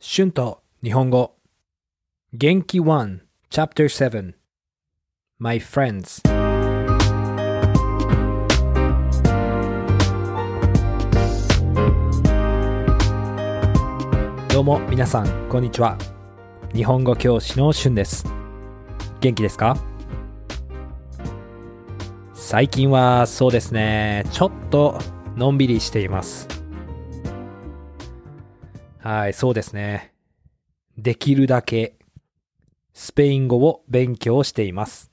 春と日本語。元気1 Chapter 7 My Friends どうも皆さんこんにちは。日本語教師の春です。元気ですか？最近はそうですね。ちょっとのんびりしています。はいそうですね。できるだけスペイン語を勉強しています。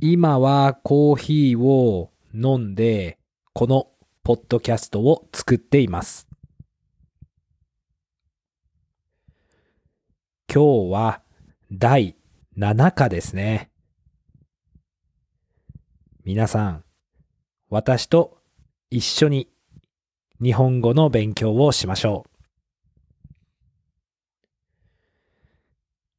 今はコーヒーを飲んでこのポッドキャストを作っています。今日は第7課ですね。皆さん私と一緒に日本語の勉強をしましょう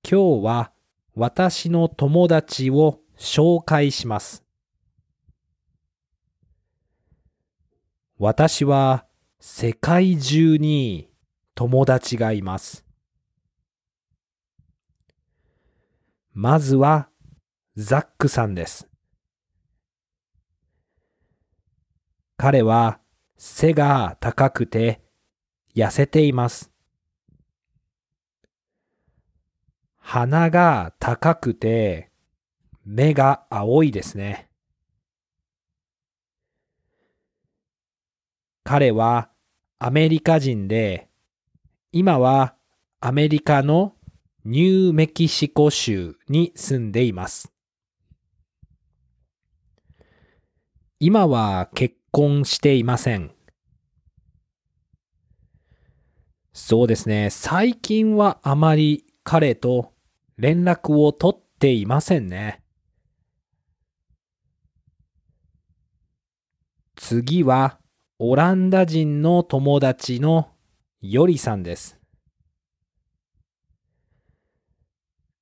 今日は私の友達を紹介します。私は世界中に友達がいます。まずはザックさんです。彼は背が高くて痩せています。鼻が高くて目が青いですね。彼はアメリカ人で、今はアメリカのニューメキシコ州に住んでいます。今は結婚していません。そうですね。最近はあまり彼と連絡を取っていませんね。次はオランダ人の友達のヨリさんです。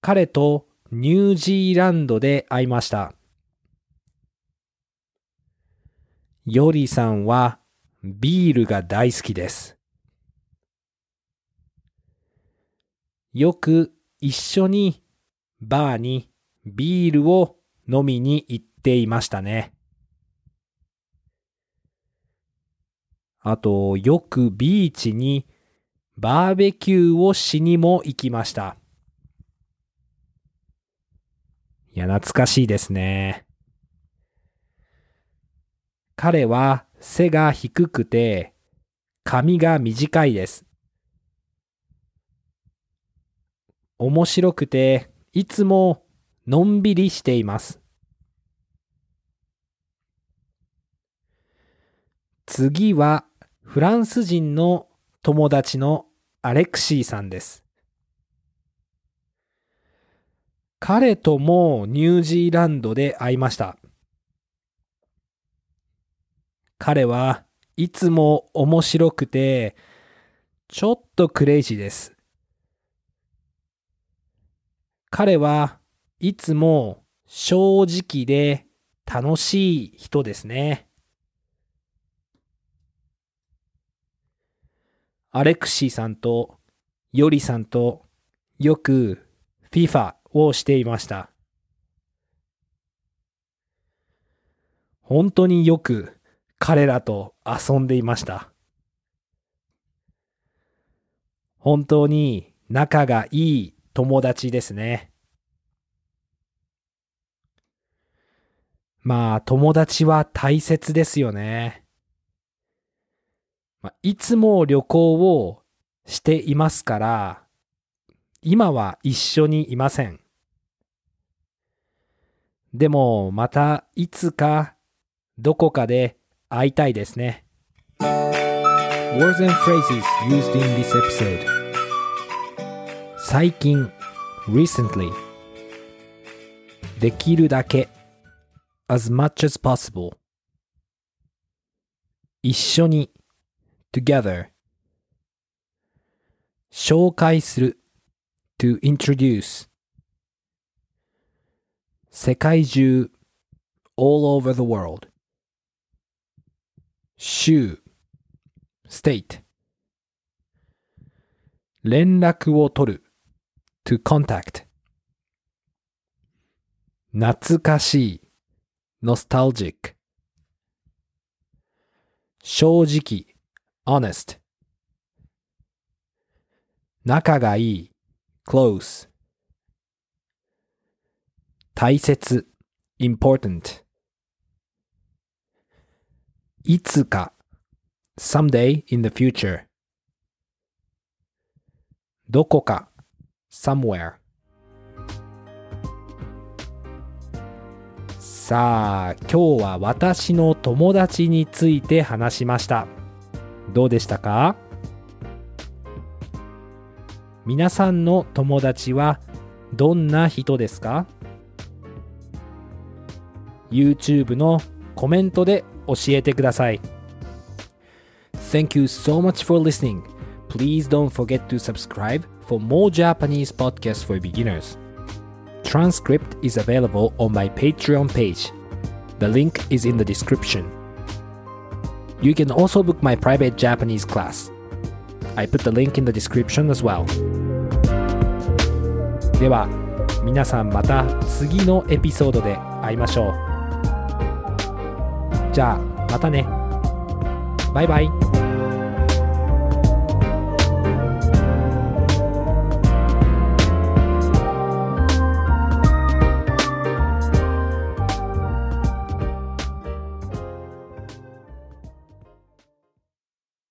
彼とニュージーランドで会いました。ヨリさんはビールが大好きです。よく一緒にバーにビールを飲みに行っていましたね。あと、よくビーチにバーベキューをしにも行きました。いや、懐かしいですね。彼は背が低くて髪が短いです。面白くていつものんびりしています。次はフランス人の友達のアレクシーさんです。彼ともニュージーランドで会いました。彼はいつも面白くてちょっとクレイジーです。彼はいつも正直で楽しい人ですね。アレクシーさんとヨリさんとよく FIFA をしていました。本当によく彼らと遊んでいました。本当に仲がいい友達ですね。まあ友達は大切ですよね。いつも旅行をしていますから、今は一緒にいません。でもまたいつかどこかで会いたいですね。Words and phrases used in this episode 最近 recently できるだけ as much as possible 一緒に together 紹介する to introduce 世界中 all over the world 州 state 連絡を取る。to contact 懐かしい。nostalgic 正直。honest 仲がいい。close 大切。important いつか。someday in the future どこか。somewhere さあ、今日は私の友達について話しました。どうでしたか？皆さんの友達はどんな人ですか ?YouTube のコメントで教えてください。Thank you so much for listening. Please don't forget to subscribe for more Japanese podcasts for beginners. Transcript is available on my Patreon page. The link is in the description. You can also book my private Japanese class. I put the link in the description as well. では、皆さんまた次のエピソードで会いましょう。 じゃあ、またね。バイバイ。